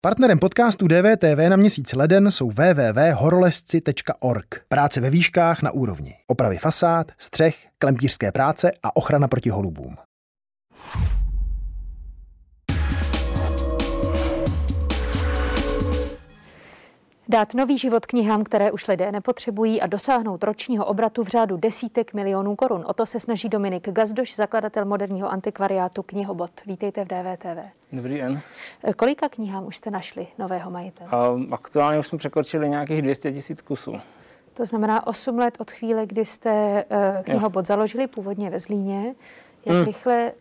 Partnerem podcastu DVTV na měsíc leden jsou www.horolezci.org. Práce ve výškách na úrovni. Opravy fasád, střech, klempířské práce a ochrana proti holubům. Dát nový život knihám, které už lidé nepotřebují a dosáhnout ročního obratu v řádu desítek milionů korun. O to se snaží Dominik Gazdoš, zakladatel moderního antikvariátu Knihobot. Vítejte v DVTV. Dobrý den. Kolika knihám už jste našli nového majitele? Aktuálně už jsme překročili nějakých 200 tisíc kusů. To znamená 8 let od chvíle, kdy jste uh, Knihobot jo. založili, původně ve Zlíně. Jak hmm. rychle?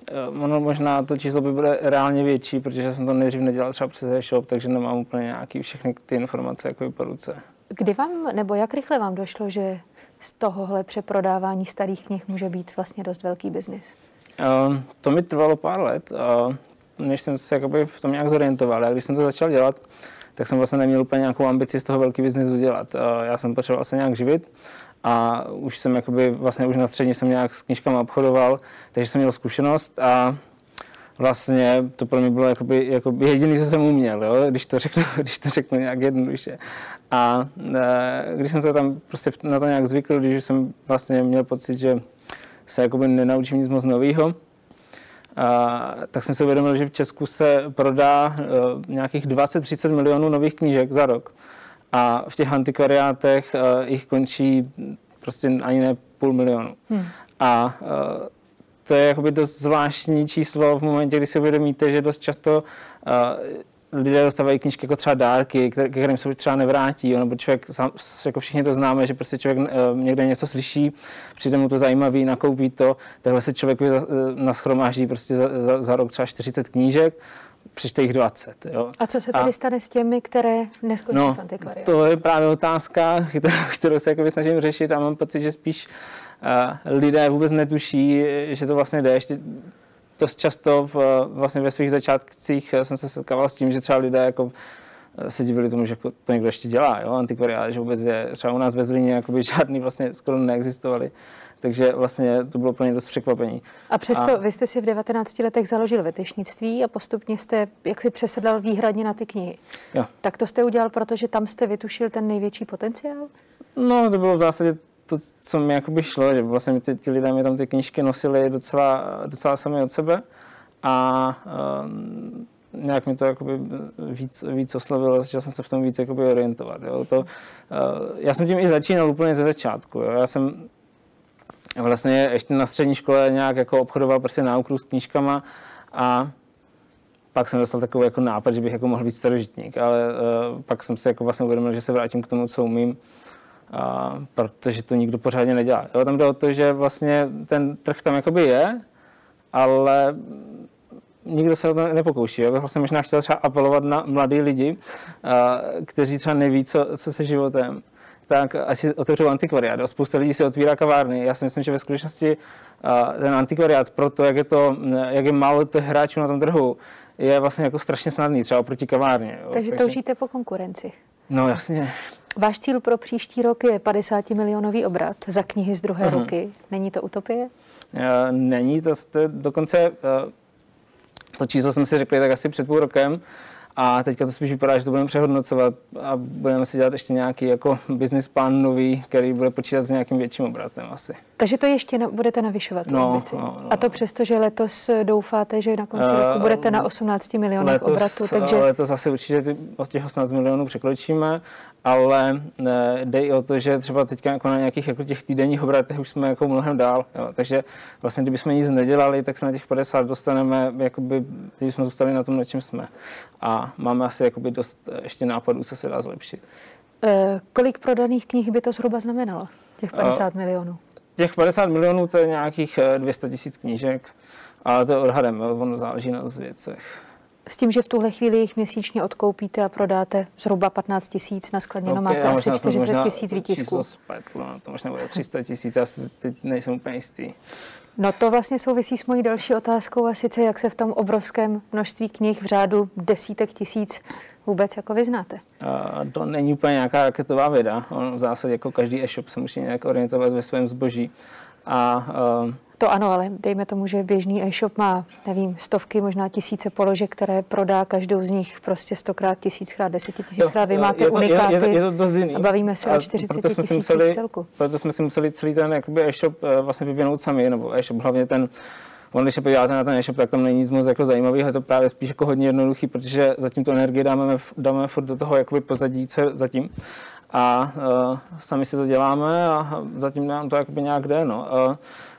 Ono možná to číslo by bude reálně větší, protože jsem to nejdřív nedělal třeba přes e-shop, takže nemám úplně nějaký všechny ty informace jako po ruce. Kdy vám, nebo jak rychle vám došlo, že z tohohle přeprodávání starých knih může být vlastně dost velký biznis? Uh, to mi trvalo pár let, uh, než jsem se jakoby v tom nějak zorientoval. A když jsem to začal dělat, tak jsem vlastně neměl úplně nějakou ambici z toho velký biznis udělat. Uh, já jsem potřeboval se nějak živit a už jsem jakoby, vlastně už na střední jsem nějak s knížkami obchodoval, takže jsem měl zkušenost a vlastně to pro mě bylo jakoby, jakoby jediný, co jsem uměl, jo? Když, to řeknu, když to řeknu nějak jednoduše. A e, když jsem se tam prostě na to nějak zvykl, když jsem vlastně měl pocit, že se jakoby nenaučím nic moc nového, a, tak jsem si uvědomil, že v Česku se prodá uh, nějakých 20-30 milionů nových knížek za rok a v těch antikvariátech uh, jich končí prostě ani ne půl milionu. Hmm. A uh, to je jakoby dost zvláštní číslo v momentě, kdy si uvědomíte, že dost často uh, lidé dostávají knížky jako třeba dárky, které, kterým se už třeba nevrátí, jo, nebo člověk, sám, jako všichni to známe, že prostě člověk uh, někde něco slyší, přijde mu to zajímavý, nakoupí to, takhle se člověk uh, naschromáždí prostě za, za, za rok třeba 40 knížek, přečte jich 20. Jo. A co se tedy a, stane s těmi, které neskončí no, v antikvariátu? To je právě otázka, kterou se jako snažím řešit a mám pocit, že spíš uh, lidé vůbec netuší, že to vlastně jde. Ještě dost často v, vlastně ve svých začátcích jsem se setkával s tím, že třeba lidé jako se divili tomu, že jako to někdo ještě dělá, jo, antikvariát, že vůbec je, třeba u nás ve Zlíně jakoby žádný vlastně skoro neexistovali. Takže vlastně to bylo pro ně dost překvapení. A přesto a... vy jste si v 19 letech založil vetešnictví a postupně jste jak si přesedlal výhradně na ty knihy. Jo. Tak to jste udělal, protože tam jste vytušil ten největší potenciál? No, to bylo v zásadě to, co mi jakoby šlo, že vlastně ty, ty lidé mi tam ty knížky nosili docela, docela sami od sebe a um, nějak mi to jakoby víc, víc oslovilo, začal jsem se v tom víc jakoby orientovat. Jo. To, uh, já jsem tím i začínal úplně ze začátku. Jo. Já jsem vlastně ještě na střední škole nějak jako obchodoval prostě na s knížkama a pak jsem dostal takový jako nápad, že bych jako mohl být starožitník, ale uh, pak jsem se jako vlastně uvědomil, že se vrátím k tomu, co umím, uh, protože to nikdo pořádně nedělá. Jo, tam jde o to, že vlastně ten trh tam jakoby je, ale nikdo se o to nepokouší. Já bych vlastně možná chtěl třeba apelovat na mladý lidi, kteří třeba neví, co, co se životem tak asi otevřou antikvariát. Spousta lidí se otvírá kavárny. Já si myslím, že ve skutečnosti ten antikvariát, proto jak je, to, jak je málo těch hráčů na tom trhu, je vlastně jako strašně snadný, třeba oproti kavárně. Jo. Takže, Takže toužíte po konkurenci. No jasně. Váš cíl pro příští rok je 50 milionový obrat za knihy z druhé uh-huh. ruky. Není to utopie? Uh, není, to, to dokonce, uh, to číslo jsme si řekli tak asi před půl rokem, a teďka to spíš vypadá, že to budeme přehodnocovat a budeme si dělat ještě nějaký jako business plán nový, který bude počítat s nějakým větším obratem asi. Takže to ještě na, budete navyšovat no, ambici. No, no, a to přesto, že letos doufáte, že na konci uh, roku budete na 18 milionech letos, obratu. Takže... Letos asi určitě ty, těch 18 milionů překročíme, ale ne, jde i o to, že třeba teďka jako na nějakých jako těch týdenních obratech už jsme jako mnohem dál. Jo. Takže vlastně, kdybychom nic nedělali, tak se na těch 50 dostaneme, jakoby, kdybychom zůstali na tom, na čem jsme. A máme asi jakoby dost eh, ještě nápadů, co se dá zlepšit. E, kolik prodaných knih by to zhruba znamenalo, těch 50 e, milionů? Těch 50 milionů to je nějakých 200 tisíc knížek, ale to je odhadem, ono záleží na věcech. S tím, že v tuhle chvíli jich měsíčně odkoupíte a prodáte zhruba 15 tisíc, na skladněno okay, máte asi 40 tisíc výtisků. Spletlo, to možná bude 300 tisíc, já si teď nejsem úplně jistý. No to vlastně souvisí s mojí další otázkou a sice jak se v tom obrovském množství knih v řádu desítek tisíc vůbec jako vyznáte? Uh, to není úplně nějaká raketová věda. On v zásadě jako každý e-shop se musí nějak orientovat ve svém zboží. A uh, To ano, ale dejme tomu, že běžný e-shop má, nevím, stovky, možná tisíce položek, které prodá každou z nich prostě stokrát, tisíckrát, desetitisíckrát. Vy máte je to, unikáty je, je, je to dost jiný. a bavíme se a o 40 tisících celku. Proto jsme si museli celý ten jakoby, e-shop eh, vlastně vyvinout sami, nebo e-shop hlavně ten On, když se podíváte na ten e-shop, tak tam není nic moc jako zajímavého, je to právě spíš jako hodně jednoduchý, protože zatím tu energii dáme, dáme furt do toho jakoby pozadí, co je zatím. A uh, sami si to děláme a zatím nám to jakoby nějak jde. No. Uh,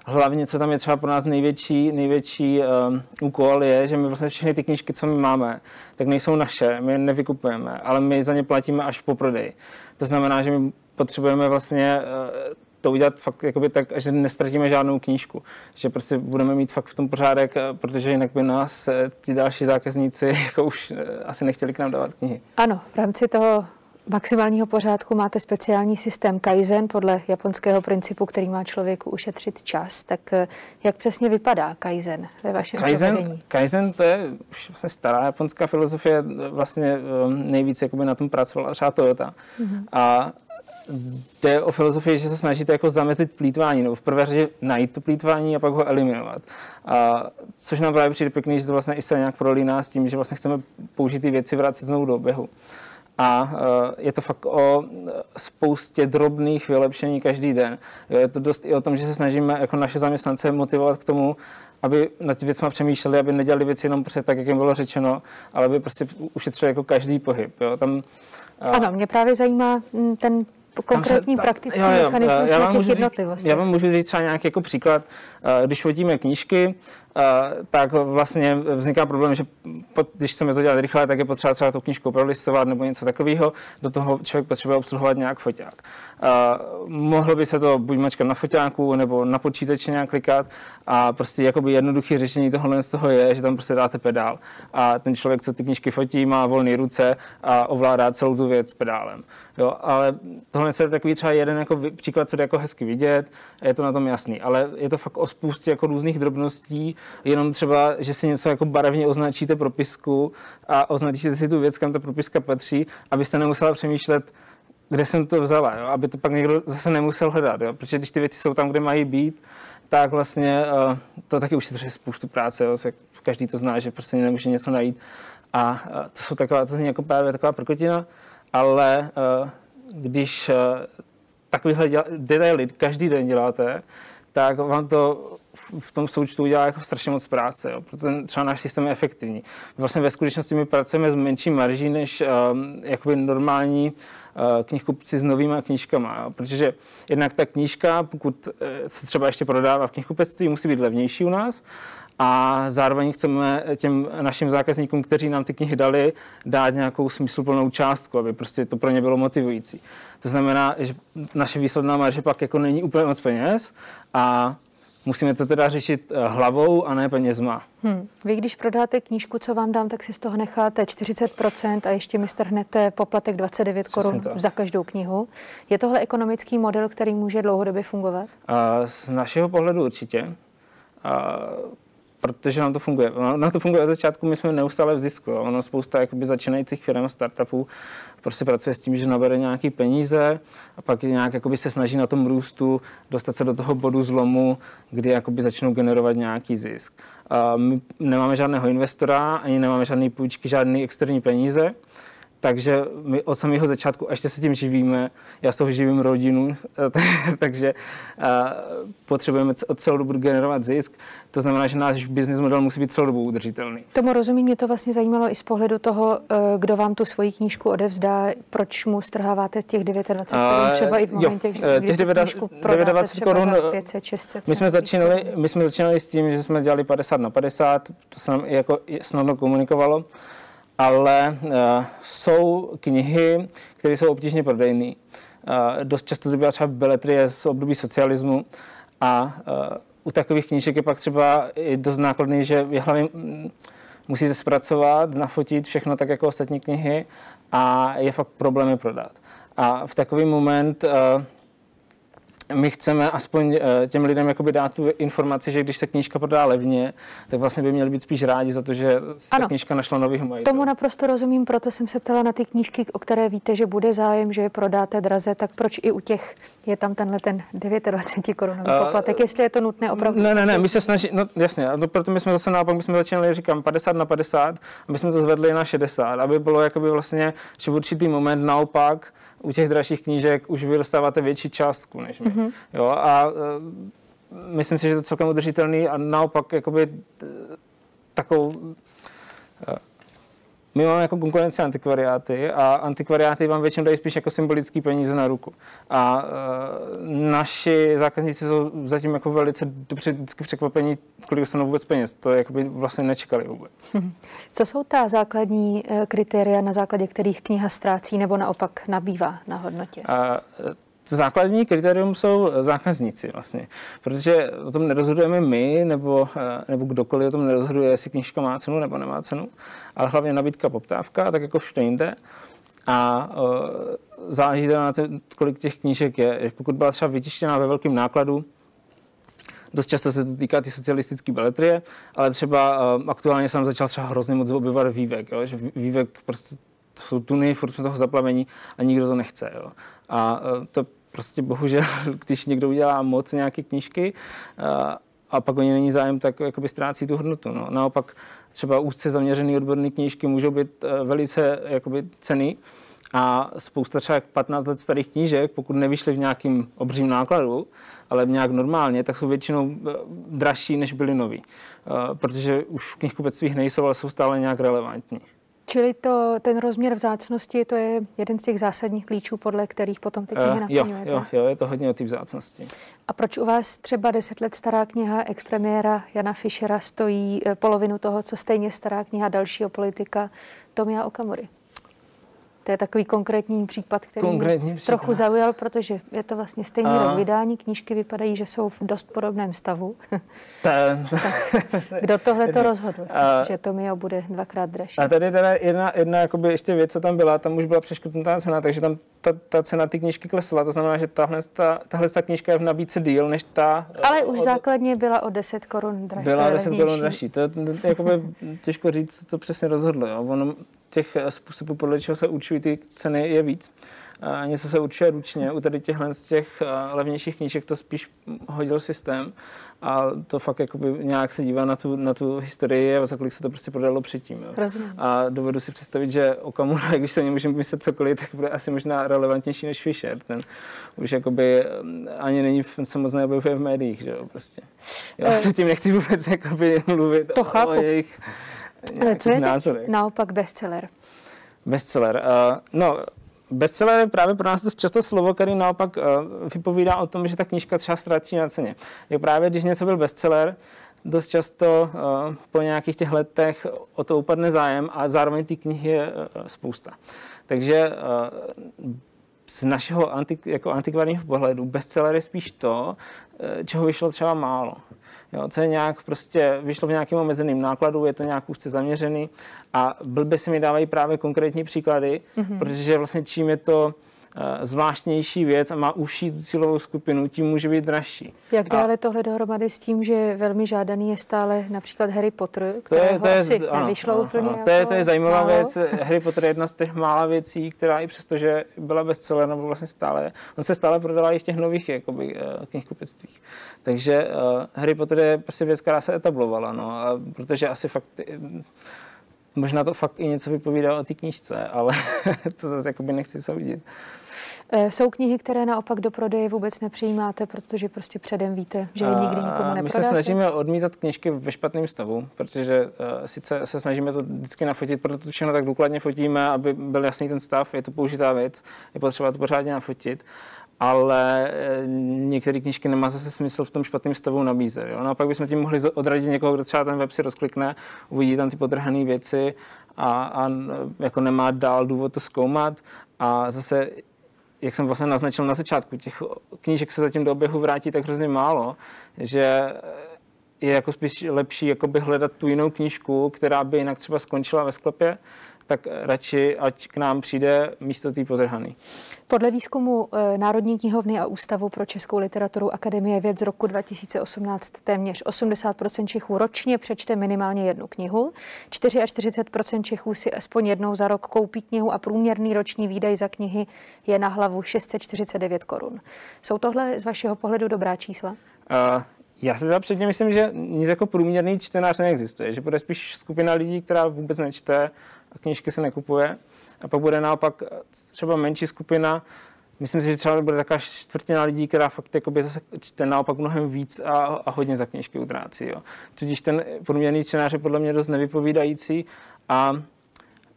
hlavně, co tam je třeba pro nás největší, největší um, úkol, je, že my vlastně všechny ty knížky, co my máme, tak nejsou naše, my je nevykupujeme, ale my za ně platíme až po prodeji. To znamená, že my potřebujeme vlastně uh, to udělat fakt jakoby tak, že nestratíme žádnou knížku. Že prostě budeme mít fakt v tom pořádek, protože jinak by nás ti další zákazníci jako už asi nechtěli k nám dávat knihy. Ano, v rámci toho maximálního pořádku máte speciální systém Kaizen podle japonského principu, který má člověku ušetřit čas. Tak eh, jak přesně vypadá Kaizen ve vašem Kaizen, provedení? Kaizen to je už vlastně stará japonská filozofie, vlastně ehm, nejvíc jakoby na tom pracovala třeba Toyota. Mm-hmm. A jde o filozofii, že se snažíte jako zamezit plítvání, nebo v prvé řadě najít to plítvání a pak ho eliminovat. A, což nám právě přijde pěkný, že to vlastně i se nějak prolíná s tím, že vlastně chceme použít ty věci, vrátit znovu do oběhu. A e, je to fakt o spoustě drobných vylepšení každý den. Je to dost i o tom, že se snažíme jako naše zaměstnance motivovat k tomu, aby nad věcmi přemýšleli, aby nedělali věci jenom prostě tak, jak jim bylo řečeno, ale aby prostě ušetřili jako každý pohyb. Jo. Tam, ano, mě právě zajímá ten konkrétní se, praktický jo, jo, mechanismus já na těch jednotlivostech. Já vám můžu říct třeba nějaký jako příklad, e, když vodíme knížky, tak vlastně vzniká problém, že když chceme to dělat rychle, tak je potřeba třeba tu knížku prolistovat nebo něco takového. Do toho člověk potřebuje obsluhovat nějak foťák. Mohlo by se to buď mačkat na foťáku nebo na počítači nějak klikat a prostě jakoby jednoduché řešení tohohle z toho je, že tam prostě dáte pedál a ten člověk, co ty knížky fotí, má volné ruce a ovládá celou tu věc pedálem. Jo, ale tohle je takový třeba jeden jako příklad, co jde jako hezky vidět, je to na tom jasný, ale je to fakt o spoustě jako různých drobností, jenom třeba, že si něco jako barevně označíte propisku a označíte si tu věc, kam ta propiska patří, abyste nemusela přemýšlet, kde jsem to vzala, jo? aby to pak někdo zase nemusel hledat, jo? protože když ty věci jsou tam, kde mají být, tak vlastně uh, to taky ušetří spoustu práce, jo? Každý to zná, že prostě nemůže něco najít a uh, to jsou taková, to je jako právě taková prkotina, ale uh, když uh, takovýhle detaily každý den děláte, tak vám to v tom součtu udělá jako strašně moc práce, jo. proto ten, třeba náš systém je efektivní. Vlastně ve skutečnosti my pracujeme s menší marží než um, jakoby normální uh, knihkupci s novými knížkama, jo. protože jednak ta knížka, pokud se třeba ještě prodává v knihkupectví, musí být levnější u nás a zároveň chceme těm našim zákazníkům, kteří nám ty knihy dali, dát nějakou smysluplnou částku, aby prostě to pro ně bylo motivující. To znamená, že naše výsledná marže pak jako není úplně moc peněz a musíme to teda řešit eh, hlavou a ne penězma. Hmm. Vy, když prodáte knížku, co vám dám, tak si z toho necháte 40% a ještě mi strhnete poplatek 29 korun za každou knihu. Je tohle ekonomický model, který může dlouhodobě fungovat? A z našeho pohledu určitě. A protože nám to funguje. Nám to funguje od začátku, my jsme neustále v zisku. Jo. Ono spousta jakoby, začínajících firm a startupů prostě pracuje s tím, že nabere nějaké peníze a pak nějak jakoby, se snaží na tom růstu dostat se do toho bodu zlomu, kdy jakoby, začnou generovat nějaký zisk. A my nemáme žádného investora, ani nemáme žádné půjčky, žádné externí peníze, takže my od samého začátku ještě se tím živíme. Já z toho živím rodinu, takže potřebujeme od celou dobu generovat zisk. To znamená, že náš business model musí být celou dobu udržitelný. Tomu rozumím, mě to vlastně zajímalo i z pohledu toho, e, kdo vám tu svoji knížku odevzdá, proč mu strháváte těch 29 korun, třeba i v momentě, jo, těch 29 korun, 500, 600. My jsme, začínali, my jsme začínali s tím, že jsme dělali 50 na 50, to se nám i jako snadno komunikovalo ale uh, jsou knihy, které jsou obtížně prodejné. Uh, dost často to byla třeba beletrie z období socialismu a uh, u takových knížek je pak třeba i dost nákladný, že je hlavně mm, musíte zpracovat, nafotit všechno tak jako ostatní knihy a je fakt problém je prodat. A v takový moment uh, my chceme aspoň eh, těm lidem jakoby dát tu informaci, že když se knížka prodá levně, tak vlastně by měli být spíš rádi za to, že ta ano, knížka našla nový majitele. Tomu naprosto rozumím, proto jsem se ptala na ty knížky, o které víte, že bude zájem, že je prodáte draze, tak proč i u těch je tam tenhle ten 29 korunový poplatek, jestli je to nutné opravdu? Ne, ne, ne, my se snažíme, no jasně, no, proto my jsme zase naopak, my jsme začínali, říkám, 50 na 50, aby jsme to zvedli na 60, aby bylo jakoby vlastně, že v určitý moment naopak u těch dražších knížek už vy dostáváte větší částku než my. Mm-hmm. Jo, a e, myslím si, že to je celkem udržitelný a naopak jakoby e, takovou e, my máme jako konkurenci antikvariáty a antikvariáty vám většinou dají spíš jako symbolický peníze na ruku. A e, naši zákazníci jsou zatím jako velice dobře vždycky překvapení, kolik dostanou vůbec peněz. To jako by vlastně nečekali vůbec. Co jsou ta základní kritéria, na základě kterých kniha ztrácí nebo naopak nabývá na hodnotě? A, základní kritérium jsou zákazníci vlastně, protože o tom nerozhodujeme my nebo, eh, nebo kdokoliv o tom nerozhoduje, jestli knižka má cenu nebo nemá cenu, ale hlavně nabídka, poptávka, tak jako všude jinde. A uh, záleží na to, kolik těch knížek je. Pokud byla třeba vytištěná ve velkém nákladu, Dost často se to týká ty socialistické beletrie, ale třeba uh, aktuálně jsem začal třeba hrozně moc objevat vývek, jo? že vývek prostě to jsou tuny, furt jsme toho zaplavení a nikdo to nechce. Jo? A to prostě bohužel, když někdo udělá moc nějaké knížky, a pak o ně není zájem, tak jakoby ztrácí tu hodnotu. No. Naopak třeba úzce zaměřené odborné knížky můžou být e, velice jakoby ceny a spousta třeba 15 let starých knížek, pokud nevyšly v nějakým obřím nákladu, ale nějak normálně, tak jsou většinou e, dražší, než byly nový. Protože už v knihkupectvích nejsou, ale jsou stále nějak relevantní. Čili to, ten rozměr vzácnosti, to je jeden z těch zásadních klíčů, podle kterých potom ty knihy uh, naceňujete. Jo, jo, je to hodně o té vzácnosti. A proč u vás třeba deset let stará kniha expremiéra Jana Fischera stojí eh, polovinu toho, co stejně stará kniha dalšího politika Tomia Okamury? To je takový konkrétní případ, který konkrétní mě případ. trochu zaujal, protože je to vlastně stejný a... rok vydání. Knížky vypadají, že jsou v dost podobném stavu. Ten... tak, kdo tohle to rozhodl, a... že to Mio bude dvakrát dražší? A tady teda jedna, jedna jakoby ještě věc, co tam byla, tam už byla přeškrtnutá cena, takže tam ta, ta cena ty knížky klesla. To znamená, že tahle, ta, tahle ta knížka je v nabídce díl než ta... Ale už od... základně byla o 10 korun dražší. Byla o 10 korun dražší. To je jakoby těžko říct, co přesně rozhodlo. Jo. Ono, těch způsobů, podle čeho se určují ty ceny, je víc. Něco se určuje ručně, u tady těchhle z těch levnějších knížek to spíš hodil systém a to fakt jakoby nějak se dívá na tu, na tu historii a za kolik se to prostě prodalo předtím. Jo. Rozumím. A dovedu si představit, že Okamura, když se o něm můžeme myslet cokoliv, tak bude asi možná relevantnější než Fischer. Ten už jakoby ani není, se moc neobjevuje v médiích, že jo, prostě. Já e... tím nechci vůbec jakoby mluvit to chápu. o jejich Co je názorech. naopak bestseller? Bestseller. Uh, no, Bestseller je právě pro nás to často slovo, který naopak uh, vypovídá o tom, že ta knížka třeba ztratí na ceně. Je právě, když něco byl bestseller, dost často uh, po nějakých těch letech o to upadne zájem a zároveň ty knihy je uh, spousta. Takže uh, z našeho antik, jako antikvárního pohledu bestseller je spíš to, čeho vyšlo třeba málo. Jo, co je nějak prostě, vyšlo v nějakém omezeném nákladu, je to nějak úzce zaměřený a blbě si mi dávají právě konkrétní příklady, mm-hmm. protože vlastně čím je to Eh, zvláštnější věc a má užší cílovou skupinu, tím může být dražší. Jak dále a... tohle dohromady s tím, že velmi žádaný je stále například Harry Potter, kterého to je, to je, asi ano, nevyšlo ano, úplně ano. To, je, to je zajímavá málo. věc. Harry Potter je jedna z těch mála věcí, která i přesto, že byla bestseller, nebo vlastně stále, on se stále prodává i v těch nových jakoby, eh, knihkupectvích. Takže uh, Harry Potter je prostě věc, která se etablovala, no, a protože asi fakt možná to fakt i něco vypovídá o té knížce, ale to zase jakoby nechci soudit. Eh, jsou knihy, které naopak do prodeje vůbec nepřijímáte, protože prostě předem víte, že je nikdy nikomu neprodáte? My se snažíme odmítat knižky ve špatném stavu, protože uh, sice se snažíme to vždycky nafotit, proto to všechno tak důkladně fotíme, aby byl jasný ten stav, je to použitá věc, je potřeba to pořádně nafotit ale eh, některé knížky nemá zase smysl v tom špatném stavu nabízet. Jo? No a pak bychom tím mohli odradit někoho, kdo třeba ten web si rozklikne, uvidí tam ty podrhané věci a, a jako nemá dál důvod to zkoumat. A zase jak jsem vlastně naznačil na začátku, těch knížek se zatím do oběhu vrátí tak hrozně málo, že je jako spíš lepší jakoby hledat tu jinou knížku, která by jinak třeba skončila ve sklepě, tak radši, ať k nám přijde místo té podrhaný. Podle výzkumu eh, Národní knihovny a Ústavu pro českou literaturu Akademie věd z roku 2018 téměř 80% Čechů ročně přečte minimálně jednu knihu, 44% Čechů si aspoň jednou za rok koupí knihu a průměrný roční výdaj za knihy je na hlavu 649 korun. Jsou tohle z vašeho pohledu dobrá čísla? Uh, já si teda předtím myslím, že nic jako průměrný čtenář neexistuje, že bude spíš skupina lidí, která vůbec nečte a knížky se nekupuje. A pak bude naopak třeba menší skupina, myslím si, že třeba bude taková čtvrtina lidí, která fakt jakoby zase čte naopak mnohem víc a, a hodně za knížky utrácí. Jo. Tudíž ten průměrný čtenář je podle mě dost nevypovídající a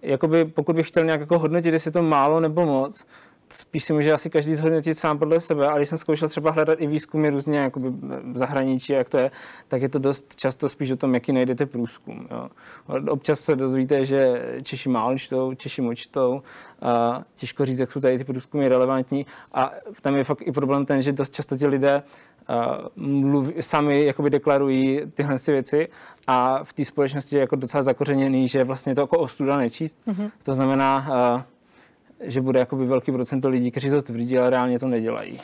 jakoby, pokud bych chtěl nějak jako hodnotit, jestli je to málo nebo moc, spíš si může asi každý zhodnotit sám podle sebe, ale když jsem zkoušel třeba hledat i výzkumy různě jakoby v zahraničí, jak to je, tak je to dost často spíš o tom, jaký najdete průzkum. Jo. Občas se dozvíte, že Češi málo čtou, Češi moc čtou, a těžko říct, jak jsou tady ty průzkumy relevantní a tam je fakt i problém ten, že dost často ti lidé mluví, sami jakoby deklarují tyhle ty věci a v té společnosti je jako docela zakořeněný, že vlastně to jako ostuda nečíst. Mm-hmm. To znamená, že bude jakoby velký procento lidí, kteří to tvrdí, ale reálně to nedělají.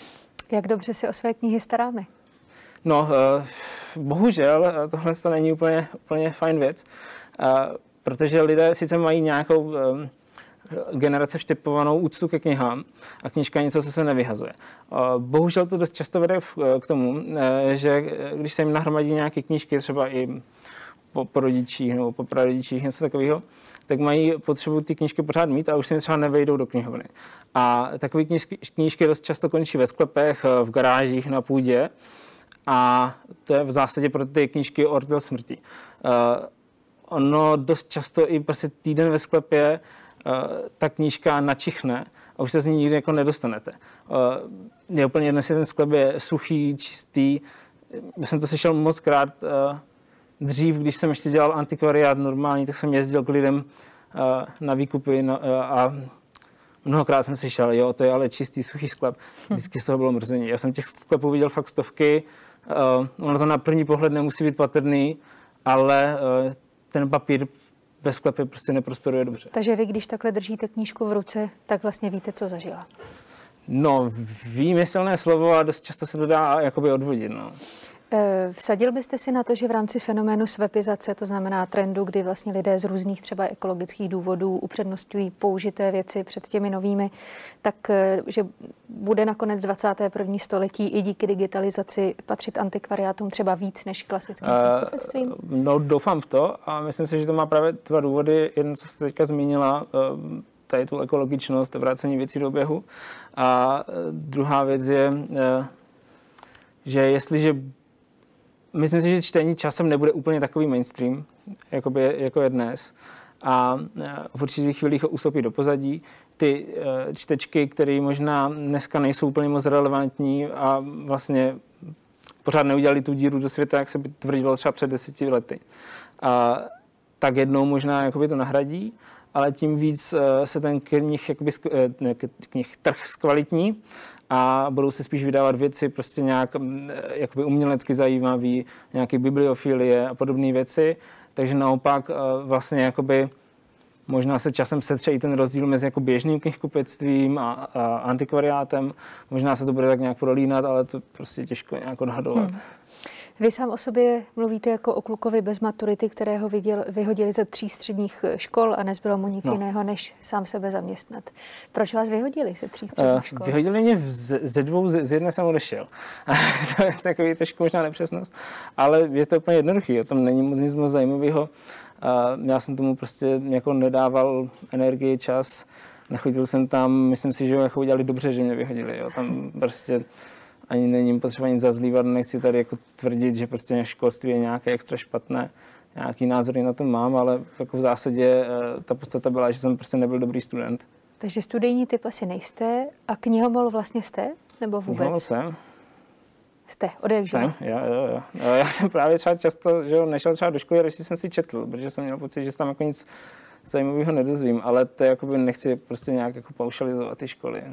Jak dobře si o své knihy staráme? No, uh, bohužel eh, tohle to není úplně, úplně fajn věc, uh, protože lidé sice mají nějakou generace vštepovanou úctu ke knihám a knižka je něco, co se nevyhazuje. Bohužel to dost často vede k tomu, že když se jim nahromadí nějaké knížky, třeba i po, po rodičích nebo po prarodičích, něco takového, tak mají potřebu ty knížky pořád mít a už si třeba nevejdou do knihovny. A takové knížky, knížky dost často končí ve sklepech, v garážích, na půdě a to je v zásadě pro ty knížky ortel smrti. Uh, ono dost často i prostě týden ve sklepě uh, ta knížka načichne a už se z ní nikdy jako nedostanete. Uh, je úplně jedno, jestli ten sklep je suchý, čistý. Já jsem to slyšel moc krát, uh, dřív, když jsem ještě dělal antikvariát normální, tak jsem jezdil k lidem uh, na výkupy no, uh, a mnohokrát jsem slyšel, jo, to je ale čistý, suchý sklep. Vždycky z toho bylo mrzení. Já jsem těch sklepů viděl fakt stovky. Uh, ono to na první pohled nemusí být patrný, ale ten papír ve sklepě prostě neprosperuje dobře. Takže vy, když takhle držíte knížku v ruce, tak vlastně víte, co zažila. No, výmyslné slovo a dost často se to dá jakoby odvodit. No. Eh, vsadil byste si na to, že v rámci fenoménu svepizace, to znamená trendu, kdy vlastně lidé z různých třeba ekologických důvodů upřednostňují použité věci před těmi novými, tak eh, že bude nakonec 21. století i díky digitalizaci patřit antikvariátům třeba víc než klasickým uh, No doufám v to a myslím si, že to má právě dva důvody. Jedno, co jste teďka zmínila, tady tu ekologičnost, vrácení věcí do běhu. A druhá věc je, že jestliže myslím si, že čtení časem nebude úplně takový mainstream, jako, by, jako je dnes. A e, v určitých chvílích ho ustoupí do pozadí. Ty e, čtečky, které možná dneska nejsou úplně moc relevantní a vlastně pořád neudělali tu díru do světa, jak se by tvrdilo třeba před deseti lety. A tak jednou možná jakoby to nahradí, ale tím víc e, se ten knih, jakoby, knih trh zkvalitní a budou se spíš vydávat věci prostě nějak mm, jakoby umělecky zajímavý, nějaké bibliofilie a podobné věci. Takže naopak eh, vlastně jakoby možná se časem setře i ten rozdíl mezi jako běžným knihkupectvím a, a antikvariátem. Možná se to bude tak nějak prolínat, ale to prostě těžko nějak odhadovat. Hmm. Vy sám o sobě mluvíte jako o klukovi bez maturity, kterého viděl, vyhodili ze tří středních škol a nezbylo mu nic no. jiného, než sám sebe zaměstnat. Proč vás vyhodili ze tří středních uh, škol? Vyhodili mě ze, ze dvou, ze, z jedné jsem odešel. to je takový trošku možná nepřesnost, ale je to úplně jednoduchý, o tom není moc nic moc zajímavého. Uh, já jsem tomu prostě jako nedával energii, čas, nechodil jsem tam, myslím si, že jako udělali dobře, že mě vyhodili. Jo. Tam prostě ani není potřeba nic zazlívat, nechci tady jako tvrdit, že prostě školství je nějaké extra špatné, nějaký názory na to mám, ale jako v zásadě eh, ta podstata byla, že jsem prostě nebyl dobrý student. Takže studijní typ asi nejste a knihomol vlastně jste? Nebo vůbec? Knihomol jsem. Jste, od jak Jsem, jo, jo, jo. Já jsem právě třeba často, že nešel třeba do školy, když jsem si četl, protože jsem měl pocit, že tam jako nic zajímavého nedozvím, ale to jakoby nechci prostě nějak jako paušalizovat ty školy.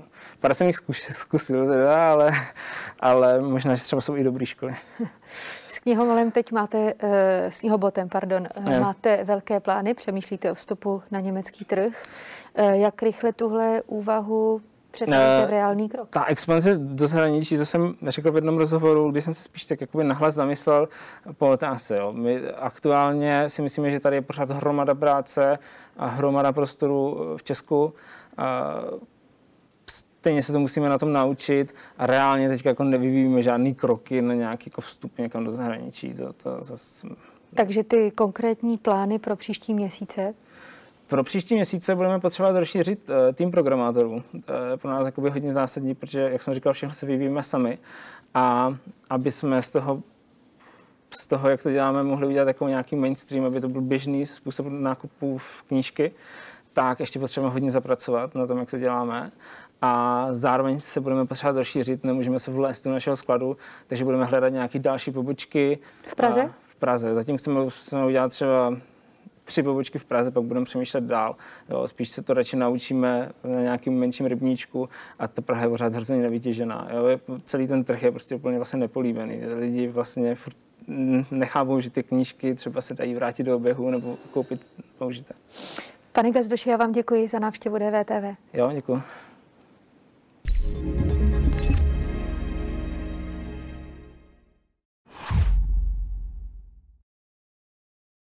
Pár jsem jich zkusil, zkusil teda, ale, ale možná, že třeba jsou i dobré školy. S knihovalem teď máte, eh, s knihobotem, pardon, ne. máte velké plány, přemýšlíte o vstupu na německý trh. Jak rychle tuhle úvahu přetavujete v reálný krok? Ta expanze do zahraničí, to jsem řekl v jednom rozhovoru, kdy jsem se spíš tak jakoby nahlas zamyslel po otázce. Jo. My aktuálně si myslíme, že tady je pořád hromada práce a hromada prostoru v Česku. A stejně se to musíme na tom naučit a reálně teď jako nevyvíjíme žádný kroky na nějaký jako vstup někam do zahraničí. To, to zase... Takže ty konkrétní plány pro příští měsíce? Pro příští měsíce budeme potřebovat rozšířit uh, tým programátorů. To je pro nás jakoby hodně zásadní, protože, jak jsem říkal, všechno se vyvíjíme sami. A aby jsme z toho, z toho, jak to děláme, mohli udělat jako nějaký mainstream, aby to byl běžný způsob nákupu v knížky, tak ještě potřebujeme hodně zapracovat na tom, jak to děláme. A zároveň se budeme potřebovat rozšířit, nemůžeme se vlézt do našeho skladu, takže budeme hledat nějaké další pobočky. V Praze? V Praze. Zatím chceme, chceme udělat třeba tři pobočky v Praze, pak budeme přemýšlet dál. Jo, spíš se to radši naučíme na nějakým menším rybníčku a ta Praha je pořád hrozně nevytěžená. Jo. Celý ten trh je prostě úplně vlastně nepolíbený. Lidi vlastně furt nechápou, že ty knížky třeba se dají vrátit do oběhu nebo koupit použité. Pane Gazdoši, já vám děkuji za návštěvu DVTV. Jo, děkuji.